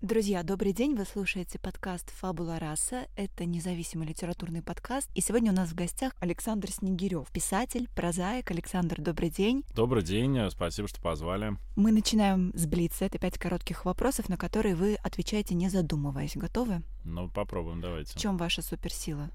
Друзья, добрый день! Вы слушаете подкаст «Фабула раса». Это независимый литературный подкаст. И сегодня у нас в гостях Александр Снегирев, писатель, прозаик. Александр, добрый день! Добрый день, спасибо, что позвали. Мы начинаем с Блица. Это пять коротких вопросов, на которые вы отвечаете, не задумываясь. Готовы? Ну, попробуем, давайте. В чем ваша суперсила?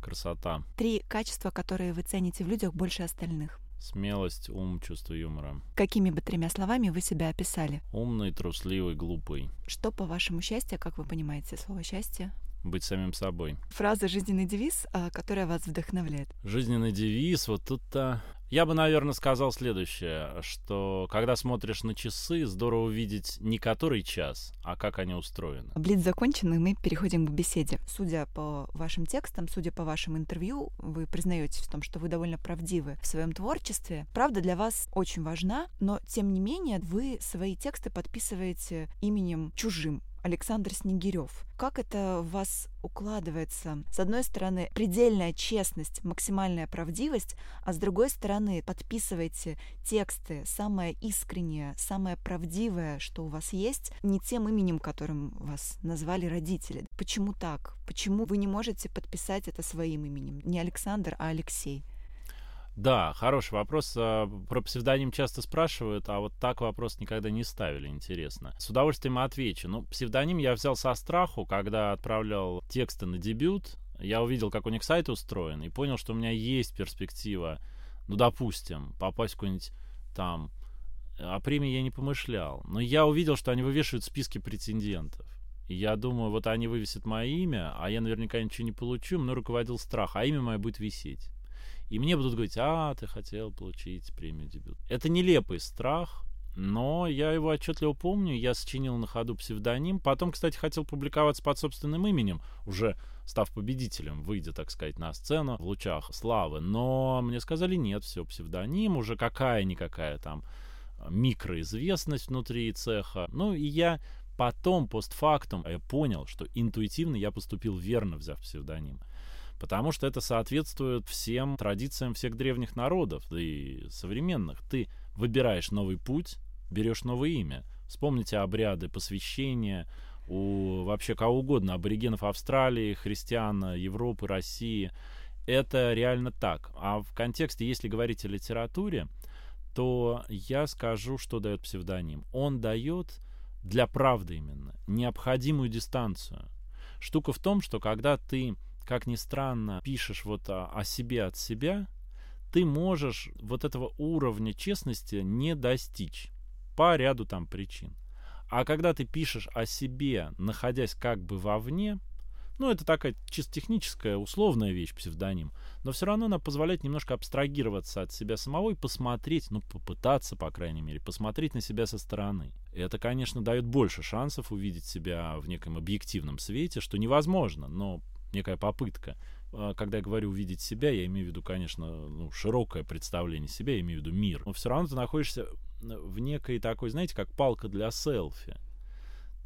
Красота. Три качества, которые вы цените в людях больше остальных. Смелость, ум, чувство юмора. Какими бы тремя словами вы себя описали? Умный, трусливый, глупый. Что, по вашему счастью, как вы понимаете слово «счастье»? Быть самим собой. Фраза «жизненный девиз», а, которая вас вдохновляет. Жизненный девиз, вот тут-то... Я бы, наверное, сказал следующее, что когда смотришь на часы, здорово увидеть не который час, а как они устроены. Блиц закончен, и мы переходим к беседе. Судя по вашим текстам, судя по вашим интервью, вы признаетесь в том, что вы довольно правдивы в своем творчестве. Правда для вас очень важна, но тем не менее вы свои тексты подписываете именем чужим, Александр Снегирев. Как это в вас укладывается? С одной стороны, предельная честность, максимальная правдивость, а с другой стороны, подписывайте тексты, самое искреннее, самое правдивое, что у вас есть, не тем именем, которым вас назвали родители. Почему так? Почему вы не можете подписать это своим именем? Не Александр, а Алексей. Да, хороший вопрос. А, про псевдоним часто спрашивают, а вот так вопрос никогда не ставили, интересно. С удовольствием отвечу. Ну, псевдоним я взял со страху, когда отправлял тексты на дебют. Я увидел, как у них сайт устроен, и понял, что у меня есть перспектива, ну, допустим, попасть в какой-нибудь там... О премии я не помышлял. Но я увидел, что они вывешивают списки претендентов. И я думаю, вот они вывесят мое имя, а я наверняка ничего не получу, мной руководил страх, а имя мое будет висеть. И мне будут говорить, а, ты хотел получить премию дебют. Это нелепый страх, но я его отчетливо помню, я сочинил на ходу псевдоним. Потом, кстати, хотел публиковаться под собственным именем, уже став победителем, выйдя, так сказать, на сцену в лучах славы. Но мне сказали, нет, все, псевдоним, уже какая-никакая там микроизвестность внутри цеха. Ну, и я потом, постфактум, я понял, что интуитивно я поступил верно, взяв псевдоним потому что это соответствует всем традициям всех древних народов, да и современных. Ты выбираешь новый путь, берешь новое имя. Вспомните обряды посвящения у вообще кого угодно, аборигенов Австралии, христиан Европы, России. Это реально так. А в контексте, если говорить о литературе, то я скажу, что дает псевдоним. Он дает для правды именно необходимую дистанцию. Штука в том, что когда ты как ни странно, пишешь вот о, о себе от себя, ты можешь вот этого уровня честности не достичь по ряду там причин. А когда ты пишешь о себе, находясь как бы вовне, ну, это такая чисто техническая, условная вещь, псевдоним, но все равно она позволяет немножко абстрагироваться от себя самого и посмотреть, ну, попытаться, по крайней мере, посмотреть на себя со стороны. Это, конечно, дает больше шансов увидеть себя в неком объективном свете, что невозможно, но некая попытка. А, когда я говорю увидеть себя, я имею в виду, конечно, ну, широкое представление себя, я имею в виду мир. Но все равно ты находишься в некой такой, знаете, как палка для селфи.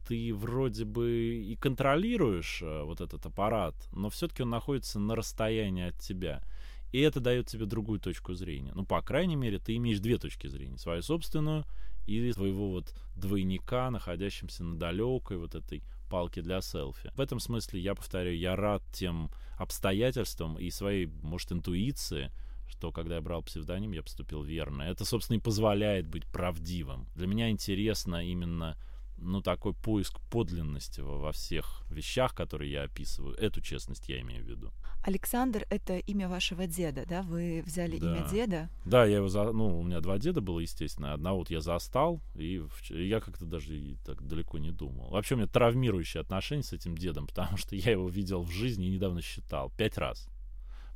Ты вроде бы и контролируешь э, вот этот аппарат, но все-таки он находится на расстоянии от тебя. И это дает тебе другую точку зрения. Ну, по крайней мере, ты имеешь две точки зрения. Свою собственную и твоего вот двойника, находящимся на далекой вот этой палки для селфи. В этом смысле, я повторяю, я рад тем обстоятельствам и своей, может, интуиции, что когда я брал псевдоним, я поступил верно. Это, собственно, и позволяет быть правдивым. Для меня интересно именно ну, такой поиск подлинности во всех вещах, которые я описываю. Эту честность я имею в виду. Александр — это имя вашего деда, да? Вы взяли да. имя деда? Да, я его за... ну, у меня два деда было, естественно. Одного вот я застал, и я как-то даже и так далеко не думал. Вообще у меня травмирующие отношения с этим дедом, потому что я его видел в жизни и недавно считал. Пять раз.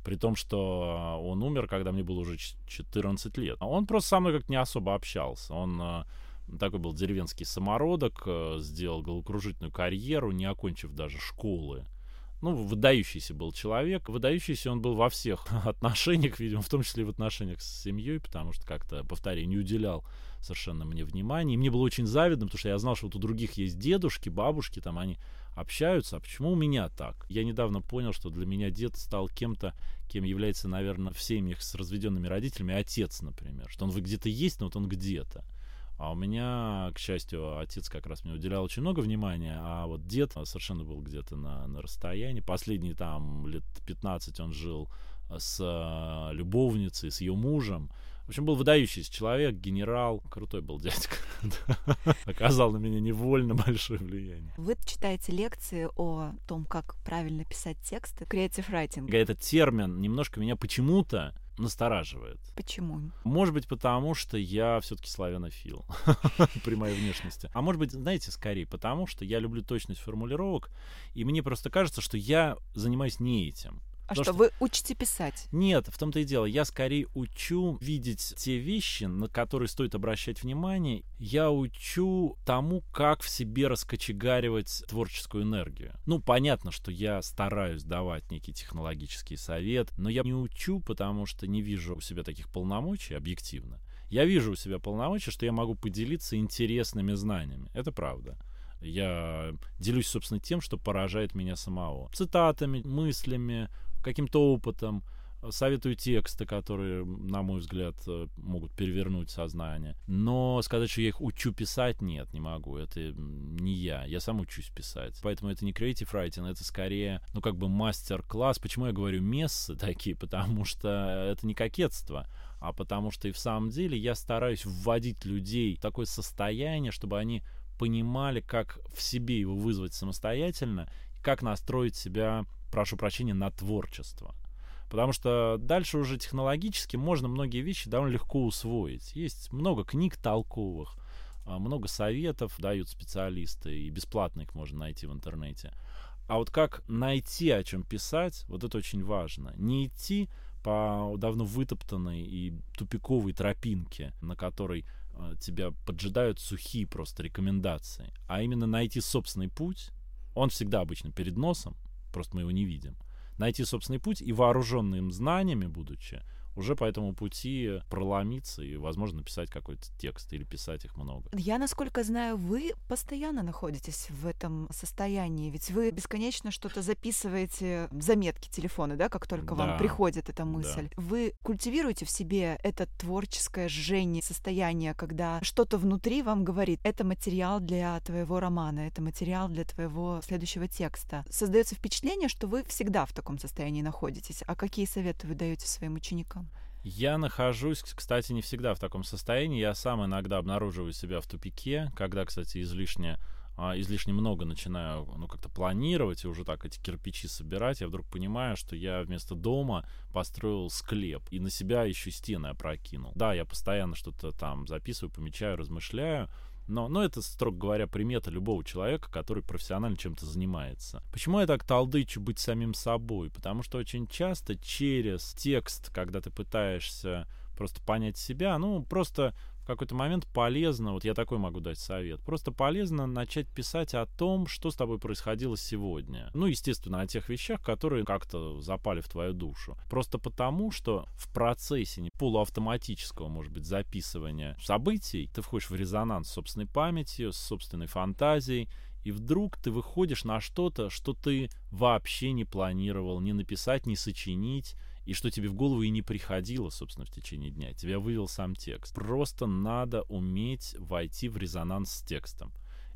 При том, что он умер, когда мне было уже 14 лет. Он просто со мной как-то не особо общался. Он Такой был деревенский самородок, э, сделал головокружительную карьеру, не окончив даже школы. Ну, выдающийся был человек. Выдающийся он был во всех отношениях, видимо, в том числе и в отношениях с семьей, потому что как-то, повторяю, не уделял совершенно мне внимания. И мне было очень завидно, потому что я знал, что вот у других есть дедушки, бабушки, там они общаются, а почему у меня так? Я недавно понял, что для меня дед стал кем-то, кем является, наверное, в семьях с разведенными родителями отец, например. Что он где-то есть, но вот он где-то. А у меня, к счастью, отец как раз мне уделял очень много внимания, а вот дед совершенно был где-то на, на расстоянии. Последние там лет 15 он жил с э, любовницей, с ее мужем. В общем, был выдающийся человек, генерал, крутой был дядька. Оказал на меня невольно большое влияние. Вы читаете лекции о том, как правильно писать тексты, creative writing. Этот термин немножко меня почему-то настораживает. Почему? Может быть, потому что я все-таки славянофил при моей внешности. А может быть, знаете, скорее потому, что я люблю точность формулировок, и мне просто кажется, что я занимаюсь не этим. А что, что, вы учите писать? Нет, в том-то и дело. Я скорее учу видеть те вещи, на которые стоит обращать внимание. Я учу тому, как в себе раскочегаривать творческую энергию. Ну, понятно, что я стараюсь давать некий технологический совет, но я не учу, потому что не вижу у себя таких полномочий объективно. Я вижу у себя полномочия, что я могу поделиться интересными знаниями. Это правда. Я делюсь, собственно, тем, что поражает меня самого. Цитатами, мыслями, каким-то опытом, э, советую тексты, которые, на мой взгляд, э, могут перевернуть сознание. Но сказать, что я их учу писать, нет, не могу. Это не я. Я сам учусь писать. Поэтому это не creative writing, это скорее, ну, как бы мастер-класс. Почему я говорю мессы такие? Потому что это не кокетство, а потому что и в самом деле я стараюсь вводить людей в такое состояние, чтобы они понимали, как в себе его вызвать самостоятельно, как настроить себя прошу прощения, на творчество. Потому что дальше уже технологически можно многие вещи довольно легко усвоить. Есть много книг толковых, а, много советов дают специалисты, и бесплатно их можно найти в интернете. А вот как найти, о чем писать, вот это очень важно. Не идти по давно вытоптанной и тупиковой тропинке, на которой э, тебя поджидают сухие просто рекомендации, а именно найти собственный путь. Он всегда обычно перед носом, просто мы его не видим. Найти собственный путь и вооруженным знаниями, будучи, уже по этому пути проломиться и, возможно, написать какой-то текст или писать их много. Я, насколько знаю, вы постоянно находитесь в этом состоянии, ведь вы бесконечно что-то записываете, заметки телефона, да, как только да. вам приходит эта мысль. Да. Вы культивируете в себе это творческое жжение, состояние, когда что-то внутри вам говорит, это материал для твоего романа, это материал для твоего следующего текста. Создается впечатление, что вы всегда в таком состоянии находитесь. А какие советы вы даете своим ученикам? Я нахожусь, кстати, не всегда в таком состоянии. Я сам иногда обнаруживаю себя в тупике, когда, кстати, излишне а, излишне много начинаю, ну, как-то планировать и уже так эти кирпичи собирать, я вдруг понимаю, что я вместо дома построил склеп и на себя еще стены опрокинул. Да, я постоянно что-то там записываю, помечаю, размышляю, но, но это, строго говоря, примета любого человека, который профессионально чем-то занимается. Почему я так талдычу быть самим собой? Потому что очень часто через текст, когда ты пытаешься просто понять себя, ну, просто в какой-то момент полезно, вот я такой могу дать совет, просто полезно начать писать о том, что с тобой происходило сегодня. Ну, естественно, о тех вещах, которые как-то запали в твою душу. Просто потому, что в процессе полуавтоматического, может быть, записывания событий ты входишь в резонанс с собственной памятью, с собственной фантазией, и вдруг ты выходишь на что-то, что ты вообще не планировал ни написать, ни сочинить, и что тебе в голову и не приходило, собственно, в течение дня. Тебя вывел сам текст. Просто надо уметь войти в резонанс с текстом.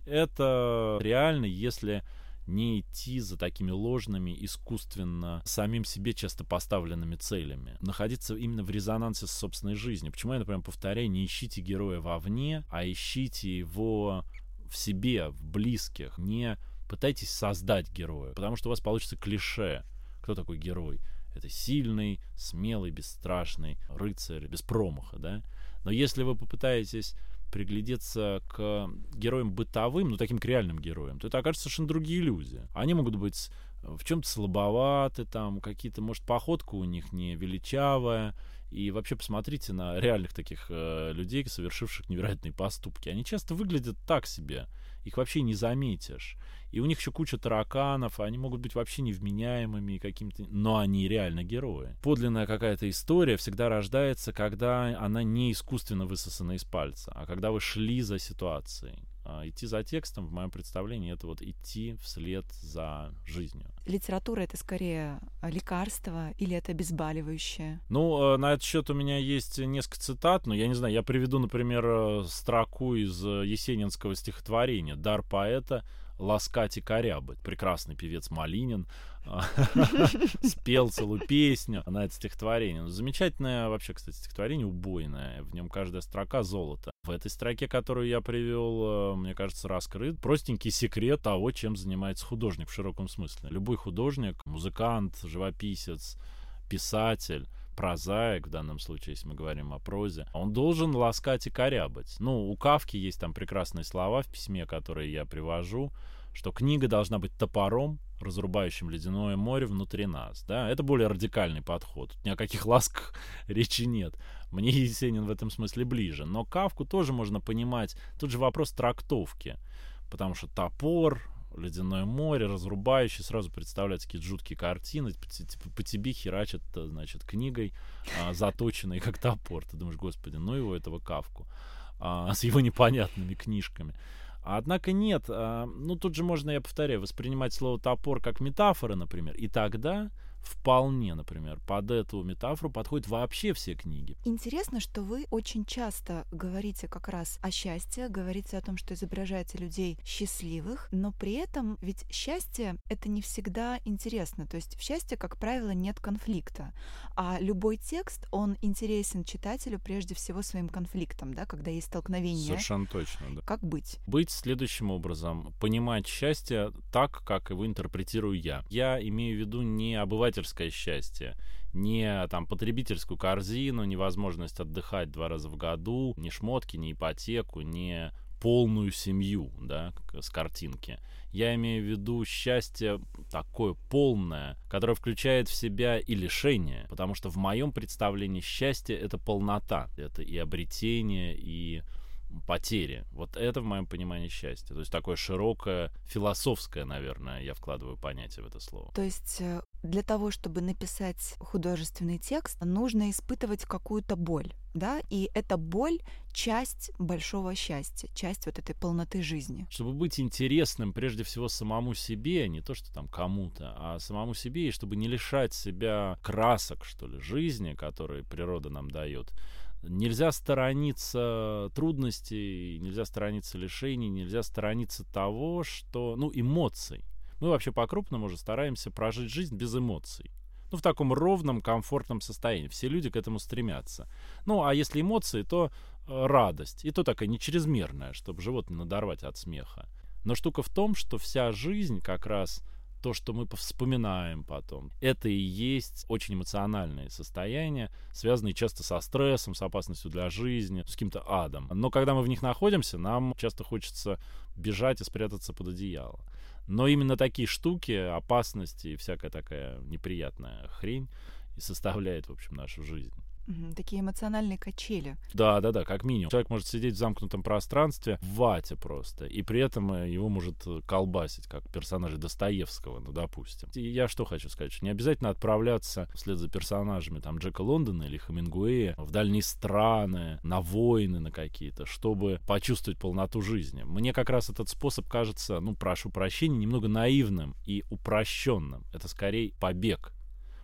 Это реально, если не идти за такими ложными, искусственно, самим себе часто поставленными целями. Находиться именно в резонансе с собственной жизнью. Почему я, например, повторяю, не ищите героя вовне, а ищите его в себе, в близких. Не пытайтесь создать героя, потому что у вас получится клише. Кто такой герой? Это сильный, смелый, бесстрашный рыцарь, без промаха, да? Но если вы попытаетесь приглядеться к героям бытовым, ну, таким к реальным героям, то это окажется совершенно другие люди. Они могут быть в чем-то слабоваты, там какие-то, может, походка у них не величавая. И вообще посмотрите на реальных таких э, людей, совершивших невероятные поступки. Они часто выглядят так себе. Их вообще не заметишь. И у них еще куча тараканов, они могут быть вообще невменяемыми какими-то, но они реально герои. Подлинная какая-то история всегда рождается, когда она не искусственно высосана из пальца, а когда вы шли за ситуацией. А, идти за текстом, в моем представлении, это вот идти вслед за жизнью. Литература — это скорее лекарство или это обезболивающее? Ну, на этот счет у меня есть несколько цитат, но я не знаю, я приведу, например, э, строку из э, есенинского стихотворения «Дар поэта ласкать и корябать». Прекрасный певец Малинин спел целую песню на это стихотворение. Ну, замечательное вообще, кстати, стихотворение, убойное. В нем каждая строка золото. В этой строке, которую я привел, э, мне кажется, раскрыт простенький секрет того, чем занимается художник в широком смысле. Любой художник, музыкант, живописец, писатель, прозаик, в данном случае, если мы говорим о прозе, он должен ласкать и корябать. Ну, у Кавки есть там прекрасные слова в письме, которые я привожу, что книга должна быть топором, разрубающим ледяное море внутри нас. Да? Это более радикальный подход. Тут ни о каких ласках речи нет. Мне Есенин в этом смысле ближе. Но Кавку тоже можно понимать. Тут же вопрос трактовки. Потому что топор, ледяное море, разрубающий, сразу представляются какие-то жуткие картины, типа по тебе херачат, э, значит, книгой, а, заточенной как топор. Ты думаешь, господи, ну его этого Кавку а, с его непонятными книжками. Однако нет, а, ну тут же можно, я повторяю, воспринимать слово топор как метафора, например, и тогда вполне, например, под эту метафору подходят вообще все книги. Интересно, что вы очень часто говорите как раз о счастье, говорите о том, что изображаете людей счастливых, но при этом ведь счастье — это не всегда интересно. То есть в счастье, как правило, нет конфликта. А любой текст, он интересен читателю прежде всего своим конфликтом, да, когда есть столкновение. Совершенно точно, да. Как быть? Быть следующим образом. Понимать счастье так, как его интерпретирую я. Я имею в виду не обыватель обывательское счастье, не там потребительскую корзину, невозможность отдыхать два раза в году, ни шмотки, ни ипотеку, не полную семью, да, с картинки. Я имею в виду счастье такое полное, которое включает в себя и лишение, потому что в моем представлении счастье — это полнота, это и обретение, и потери. Вот это в моем понимании счастье. То есть такое широкое, философское, наверное, я вкладываю понятие в это слово. То есть э, для того, чтобы написать художественный текст, нужно испытывать какую-то боль, да, и эта боль — часть большого счастья, часть вот этой полноты жизни. Чтобы быть интересным прежде всего самому себе, не то, что там кому-то, а самому себе, и чтобы не лишать себя красок, что ли, жизни, которые природа нам дает, Нельзя сторониться трудностей, нельзя сторониться лишений, нельзя сторониться того, что... Ну, эмоций. Мы вообще по-крупному уже стараемся прожить жизнь без эмоций. Ну, в таком ровном, комфортном состоянии. Все люди к этому стремятся. Ну, а если эмоции, то э, радость. И то такая не чрезмерная, чтобы живот не надорвать от смеха. Но штука в том, что вся жизнь как раз то, что мы вспоминаем потом. Это и есть очень эмоциональные состояния, связанные часто со стрессом, с опасностью для жизни, с каким-то адом. Но когда мы в них находимся, нам часто хочется бежать и спрятаться под одеяло. Но именно такие штуки, опасности и всякая такая неприятная хрень и составляет, в общем, нашу жизнь. Такие эмоциональные качели. Да, да, да, как минимум. Человек может сидеть в замкнутом пространстве в вате просто, и при этом э, его может э, колбасить, как персонажи Достоевского, ну, допустим. И я что хочу сказать, что не обязательно отправляться вслед за персонажами там Джека Лондона или Хемингуэя в дальние страны, на войны на какие-то, чтобы почувствовать полноту жизни. Мне как раз этот способ кажется, ну, прошу прощения, немного наивным и упрощенным. Это скорее побег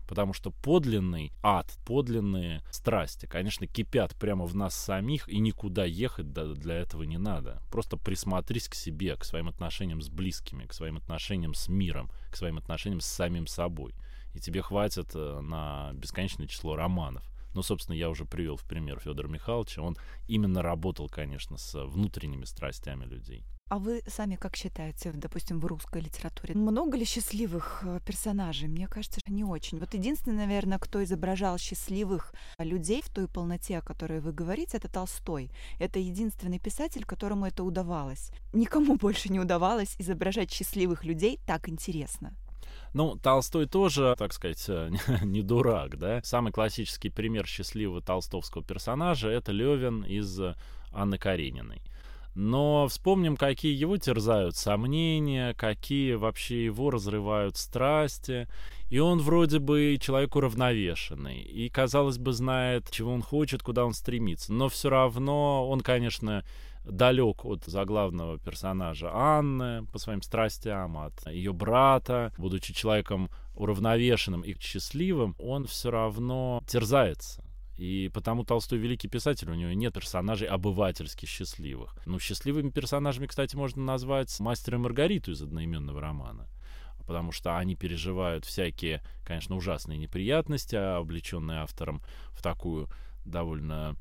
Потому что подлинный ад, подлинные страсти, конечно, кипят прямо в нас самих, и никуда ехать для этого не надо. Просто присмотрись к себе, к своим отношениям с близкими, к своим отношениям с миром, к своим отношениям с самим собой. И тебе хватит э, на бесконечное число романов. Ну, собственно, я уже привел в пример Федора Михайловича. Он именно работал, конечно, с внутренними страстями людей. А вы сами как считаете, допустим, в русской литературе, много ли счастливых э, персонажей? Мне кажется, что не очень. Вот единственный, наверное, кто изображал счастливых людей в той полноте, о которой вы говорите, это Толстой. Это единственный писатель, которому это удавалось. Никому больше не удавалось изображать счастливых людей так интересно. Ну, Толстой тоже, так сказать, не дурак, да. Самый классический пример счастливого толстовского персонажа — это Левин из Анны Карениной. Но вспомним, какие его терзают сомнения, какие вообще его разрывают страсти. И он вроде бы человек уравновешенный. И, казалось бы, знает, чего он хочет, куда он стремится. Но все равно он, конечно, далек от заглавного персонажа Анны по своим страстям, от ее брата. Будучи человеком уравновешенным и счастливым, он все равно терзается. И потому Толстой великий писатель, у него нет персонажей обывательски счастливых. Ну, счастливыми персонажами, кстати, можно назвать мастера Маргариту из одноименного романа потому что они переживают всякие, конечно, ужасные неприятности, облеченные автором в такую довольно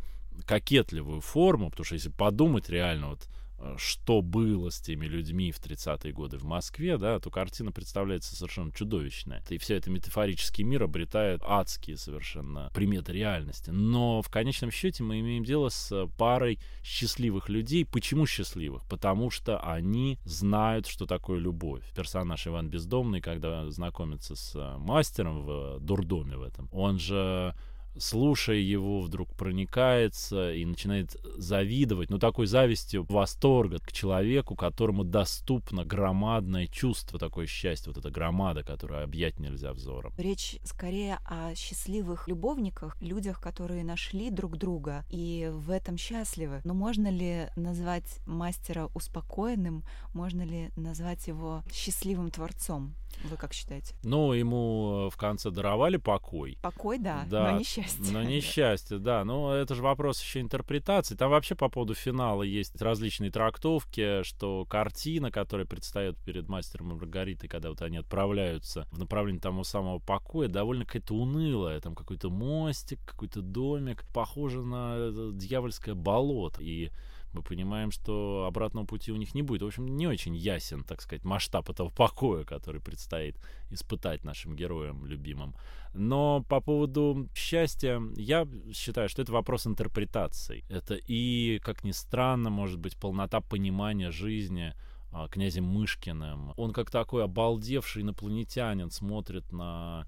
кокетливую форму, потому что если подумать реально, вот Э, что было с теми людьми в 30-е годы в Москве, да, то картина представляется совершенно чудовищная. И все это метафорический мир обретает адские совершенно приметы реальности. Но в конечном счете мы имеем дело с парой счастливых людей. Почему счастливых? Потому что они знают, что такое любовь. Персонаж Иван Бездомный, когда знакомится с мастером в дурдоме в этом, он же слушая его, вдруг проникается и начинает завидовать, ну, такой завистью, восторга к человеку, которому доступно громадное чувство, такое счастье, вот эта громада, которую объять нельзя взором. Речь скорее о счастливых любовниках, людях, которые нашли друг друга и в этом счастливы. Но можно ли назвать мастера успокоенным? Можно ли назвать его счастливым творцом? Вы как считаете? Ну, ему э, в конце даровали покой. Покой, да, да но несчастье. Но несчастье, да. Но это же вопрос еще интерпретации. Там вообще по поводу финала есть различные трактовки, что картина, которая предстает перед мастером и Маргаритой, когда вот они отправляются в направлении того самого покоя, довольно какая-то унылая. Там какой-то мостик, какой-то домик, похоже на э, дьявольское болото. И мы понимаем, что обратного пути у них не будет. В общем, не очень ясен, так сказать, масштаб этого покоя, который предстоит испытать нашим героям любимым. Но по поводу счастья, я считаю, что это вопрос интерпретации. Это и, как ни странно, может быть, полнота понимания жизни а, князем Мышкиным. Он как такой обалдевший инопланетянин смотрит на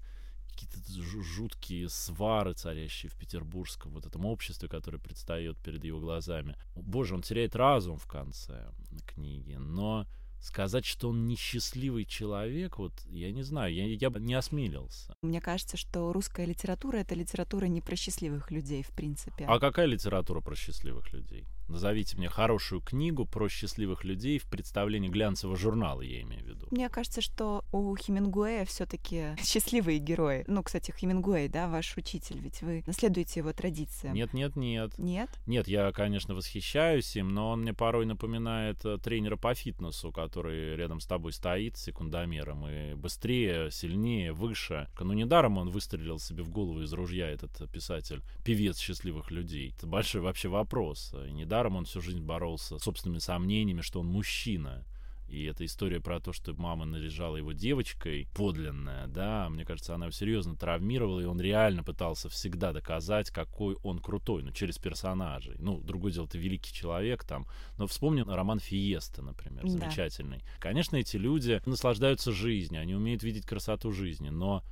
какие-то жуткие свары, царящие в петербургском вот этом обществе, которое предстает перед его глазами. Боже, он теряет разум в конце книги, но сказать, что он несчастливый человек, вот я не знаю, я, я бы не осмелился. Мне кажется, что русская литература — это литература не про счастливых людей, в принципе. А какая литература про счастливых людей? Назовите мне хорошую книгу про счастливых людей в представлении глянцевого журнала, я имею в виду. Мне кажется, что у Хемингуэя все-таки счастливые герои. Ну, кстати, Хемингуэй, да, ваш учитель, ведь вы наследуете его традициям. Нет, нет, нет. Нет? Нет, я, конечно, восхищаюсь им, но он мне порой напоминает э, тренера по фитнесу, который рядом с тобой стоит с секундомером и быстрее, сильнее, выше. Ну, недаром он выстрелил себе в голову из ружья, этот писатель, певец счастливых людей. Это большой вообще вопрос. И недаром недаром он всю жизнь боролся с собственными сомнениями, что он мужчина. И эта история про то, что мама наряжала его девочкой, подлинная, да, мне кажется, она его серьезно травмировала, и он реально пытался всегда доказать, какой он крутой, ну, через персонажей. Ну, другое дело, ты великий человек там. Но вспомни роман Фиеста, например, да. замечательный. Конечно, эти люди наслаждаются жизнью, они умеют видеть красоту жизни, но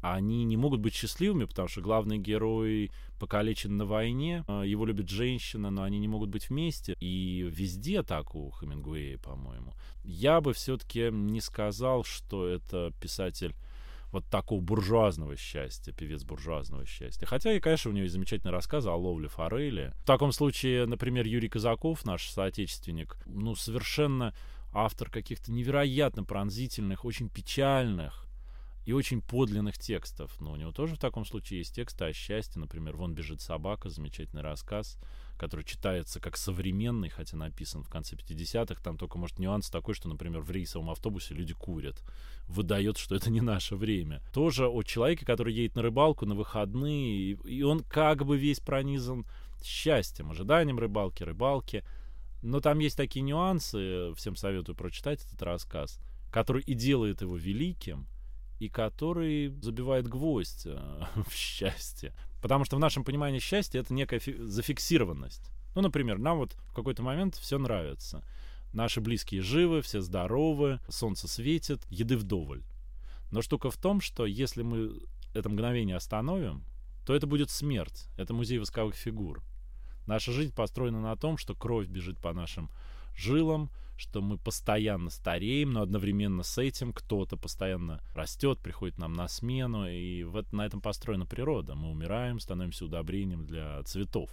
они не могут быть счастливыми, потому что главный герой покалечен на войне, а, его любит женщина, но они не могут быть вместе. И везде так у Хемингуэя, по-моему. Я бы все-таки не сказал, что это писатель вот такого буржуазного счастья, певец буржуазного счастья. Хотя и, конечно, у него есть замечательный рассказ о ловле форели. В таком случае, например, Юрий Казаков, наш соотечественник, ну, совершенно автор каких-то невероятно пронзительных, очень печальных, и очень подлинных текстов. Но у него тоже в таком случае есть тексты о счастье. Например, «Вон бежит собака», замечательный рассказ, который читается как современный, хотя написан в конце 50-х. Там только, может, нюанс такой, что, например, в рейсовом автобусе люди курят. Выдает, что это не наше время. Тоже о человеке, который едет на рыбалку на выходные, и он как бы весь пронизан счастьем, ожиданием рыбалки, рыбалки. Но там есть такие нюансы, всем советую прочитать этот рассказ, который и делает его великим, и который забивает гвоздь э, в счастье. Потому что в нашем понимании счастья это некая зафиксированность. Ну, например, нам вот в какой-то момент все нравится. Наши близкие живы, все здоровы, солнце светит, еды вдоволь. Но штука в том, что если мы это мгновение остановим, то это будет смерть. Это музей восковых фигур. Наша жизнь построена на том, что кровь бежит по нашим жилам, что мы постоянно стареем, но одновременно с этим кто-то постоянно растет, приходит нам на смену, и вот на этом построена природа. Мы умираем, становимся удобрением для цветов.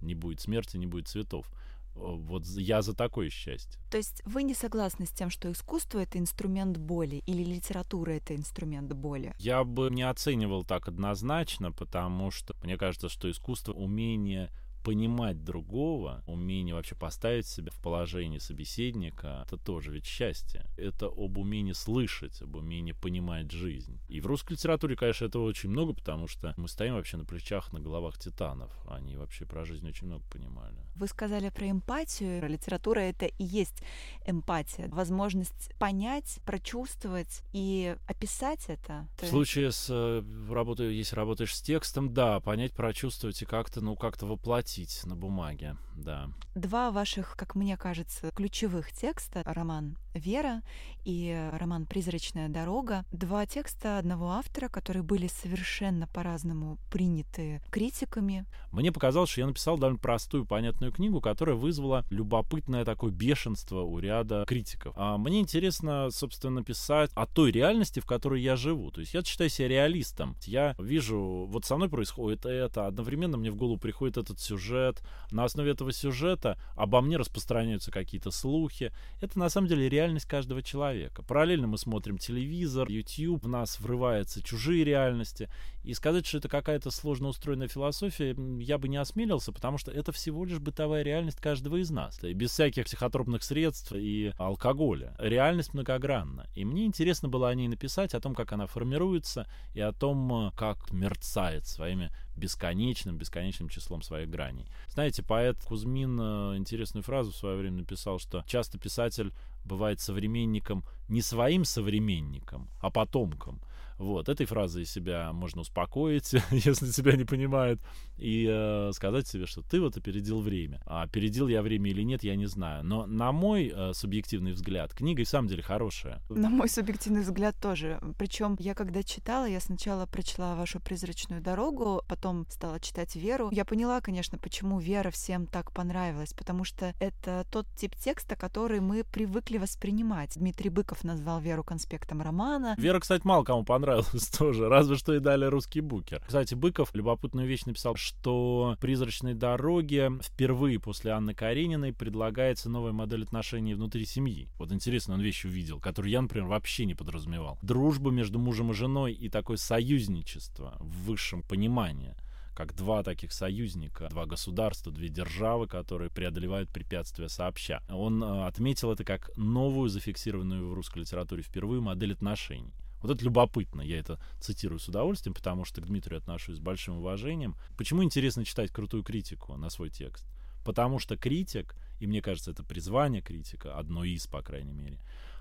Не будет смерти, не будет цветов. Вот я за такое счастье. То есть вы не согласны с тем, что искусство это инструмент боли или литература это инструмент боли? Я бы не оценивал так однозначно, потому что мне кажется, что искусство умение понимать другого, умение вообще поставить себя в положение собеседника, это тоже ведь счастье. Это об умении слышать, об умении понимать жизнь. И в русской литературе, конечно, этого очень много, потому что мы стоим вообще на плечах, на головах титанов. Они вообще про жизнь очень много понимали. Вы сказали про эмпатию. Литература — это и есть эмпатия. Возможность понять, прочувствовать и описать это. В случае с э, работой, если работаешь с текстом, да, понять, прочувствовать и как-то, ну, как-то воплотить воплотить на бумаге, да. Два ваших, как мне кажется, ключевых текста, роман «Вера» и роман «Призрачная дорога», два текста одного автора, которые были совершенно по-разному приняты критиками. Мне показалось, что я написал довольно простую, понятную книгу, которая вызвала любопытное такое бешенство у ряда критиков. А мне интересно, собственно, писать о той реальности, в которой я живу. То есть я считаю себя реалистом. Я вижу, вот со мной происходит это, одновременно мне в голову приходит этот сюжет. На основе этого сюжета обо мне распространяются какие-то слухи. Это на самом деле реальность каждого человека. Параллельно мы смотрим телевизор, YouTube, в нас врываются чужие реальности. И сказать, что это какая-то сложно устроенная философия, я бы не осмелился, потому что это всего лишь бытовая реальность каждого из нас. И без всяких психотропных средств и алкоголя. Реальность многогранна. И мне интересно было о ней написать, о том, как она формируется, и о том, как мерцает своими бесконечным, бесконечным числом своих граней. Знаете, поэт Кузьмин э, интересную фразу в свое время написал, что часто писатель бывает современником не своим современником, а потомком. Вот, этой фразой себя можно успокоить, если тебя не понимают, и э, сказать себе, что ты вот опередил время. А опередил я время или нет, я не знаю. Но на мой э, субъективный взгляд, книга и в самом деле хорошая. На мой субъективный взгляд тоже. Причем я когда читала, я сначала прочла вашу призрачную дорогу, потом стала читать Веру. Я поняла, конечно, почему Вера всем так понравилась, потому что это тот тип текста, который мы привыкли воспринимать. Дмитрий Быков назвал Веру конспектом романа. Вера, кстати, мало кому понравилась понравилось тоже, разве что и дали русский букер. Кстати, Быков любопытную вещь написал, что «Призрачной дороге» впервые после Анны Карениной предлагается новая модель отношений внутри семьи. Вот интересно, он вещь увидел, которую я, например, вообще не подразумевал. Дружба между мужем и женой и такое союзничество в высшем понимании как два таких союзника, два государства, две державы, которые преодолевают препятствия сообща. Он э, отметил это как новую, зафиксированную в русской литературе впервые модель отношений. Вот это любопытно, я это цитирую с удовольствием, потому что к Дмитрию отношусь с большим уважением. Почему интересно читать крутую критику на свой текст? Потому что критик, и мне кажется, это призвание критика, одно из, по крайней мере,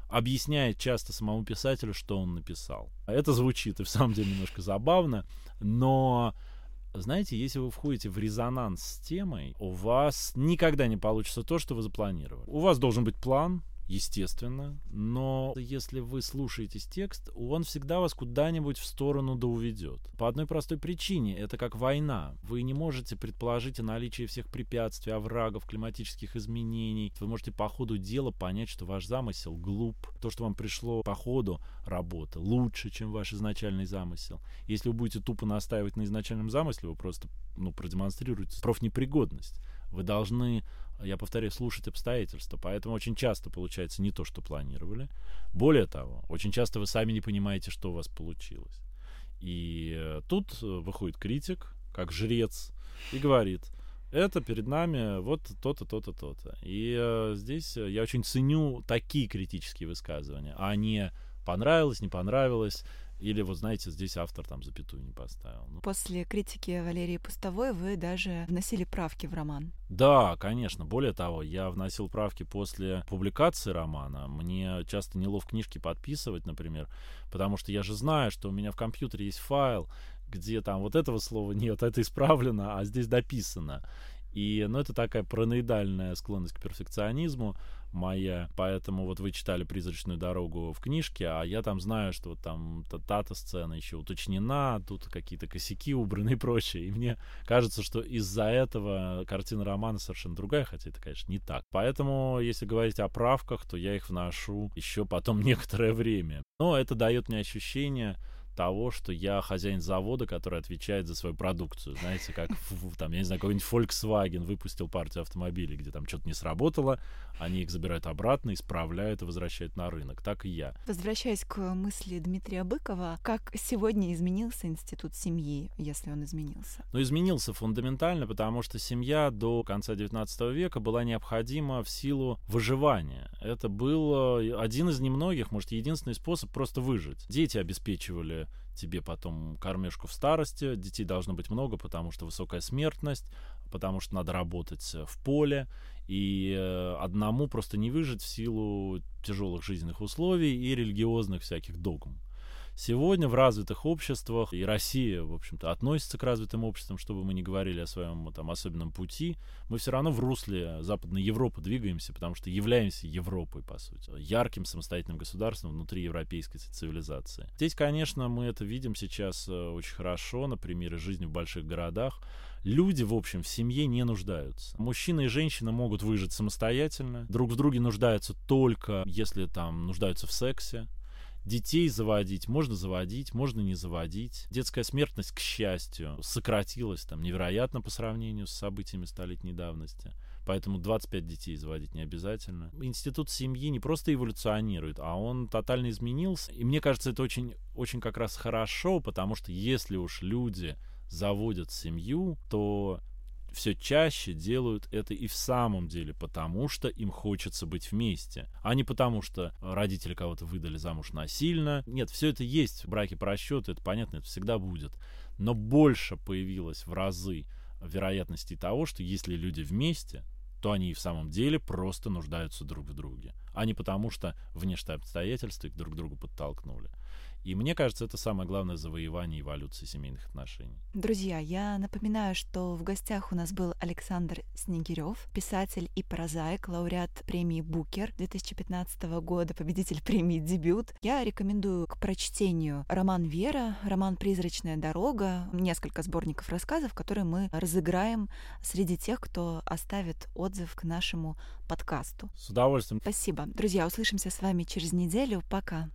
объясняет часто самому писателю, что он написал. Это звучит и в самом деле немножко забавно, но знаете, если вы входите в резонанс с темой, у вас никогда не получится то, что вы запланировали. У вас должен быть план, естественно, но если вы слушаетесь текст, он всегда вас куда-нибудь в сторону да уведет. По одной простой причине, это как война. Вы не можете предположить о наличии всех препятствий, оврагов, климатических изменений. Вы можете по ходу дела понять, что ваш замысел глуп. То, что вам пришло по ходу работы, лучше, чем ваш изначальный замысел. Если вы будете тупо настаивать на изначальном замысле, вы просто ну, продемонстрируете профнепригодность. Вы должны я повторяю, слушать обстоятельства. Поэтому очень часто получается не то, что планировали. Более того, очень часто вы сами не понимаете, что у вас получилось. И э, тут э, выходит критик, как жрец, и говорит, это перед нами вот то-то, то-то, то-то. И э, здесь я очень ценю такие критические высказывания, а не понравилось, не понравилось, или вот знаете, здесь автор там запятую не поставил. Ну. После критики Валерии Пустовой вы даже вносили правки в роман. Да, конечно. Более того, я вносил правки после публикации романа. Мне часто неловко книжки подписывать, например, потому что я же знаю, что у меня в компьютере есть файл, где там вот этого слова нет, это исправлено, а здесь дописано. И, ну, это такая параноидальная склонность к перфекционизму моя. Поэтому вот вы читали «Призрачную дорогу» в книжке, а я там знаю, что вот там та-то сцена еще уточнена, тут какие-то косяки убраны и прочее. И мне кажется, что из-за этого картина романа совершенно другая, хотя это, конечно, не так. Поэтому, если говорить о правках, то я их вношу еще потом некоторое время. Но это дает мне ощущение того, что я хозяин завода, который отвечает за свою продукцию. Знаете, как там, я не знаю, какой-нибудь Volkswagen выпустил партию автомобилей, где там что-то не сработало, они их забирают обратно, исправляют и возвращают на рынок. Так и я. Возвращаясь к мысли Дмитрия Быкова, как сегодня изменился институт семьи, если он изменился? Ну, изменился фундаментально, потому что семья до конца XIX века была необходима в силу выживания. Это был один из немногих, может, единственный способ просто выжить. Дети обеспечивали тебе потом кормежку в старости. Детей должно быть много, потому что высокая смертность, потому что надо работать э, в поле. И э, одному просто не выжить в силу тяжелых жизненных условий и религиозных всяких догм. Сегодня в развитых обществах, и Россия, в общем-то, относится к развитым обществам, чтобы мы не говорили о своем там, особенном пути, мы все равно в русле Западной Европы двигаемся, потому что являемся Европой, по сути, ярким самостоятельным государством внутри европейской цивилизации. Здесь, конечно, мы это видим сейчас э, очень хорошо на примере жизни в больших городах. Люди, в общем, в семье не нуждаются. Мужчина и женщина могут выжить самостоятельно, друг в друге нуждаются только, если там нуждаются в сексе, Детей заводить можно заводить, можно не заводить. Детская смертность, к счастью, сократилась там невероятно по сравнению с событиями столетней давности. Поэтому 25 детей заводить не обязательно. Институт семьи не просто эволюционирует, а он тотально изменился. И мне кажется, это очень, очень как раз хорошо, потому что если уж люди заводят семью, то все чаще делают это и в самом деле потому, что им хочется быть вместе, а не потому, что родители кого-то выдали замуж насильно. Нет, все это есть в браке по расчету, это понятно, это всегда будет. Но больше появилось в разы вероятности того, что если люди вместе, то они и в самом деле просто нуждаются друг в друге, а не потому, что внешние обстоятельства их друг к другу подтолкнули. И мне кажется, это самое главное завоевание эволюции семейных отношений. Друзья, я напоминаю, что в гостях у нас был Александр Снегирев, писатель и прозаик, лауреат премии Букер 2015 года, победитель премии Дебют. Я рекомендую к прочтению роман Вера, роман Призрачная дорога, несколько сборников рассказов, которые мы разыграем среди тех, кто оставит отзыв к нашему подкасту. С удовольствием. Спасибо. Друзья, услышимся с вами через неделю. Пока.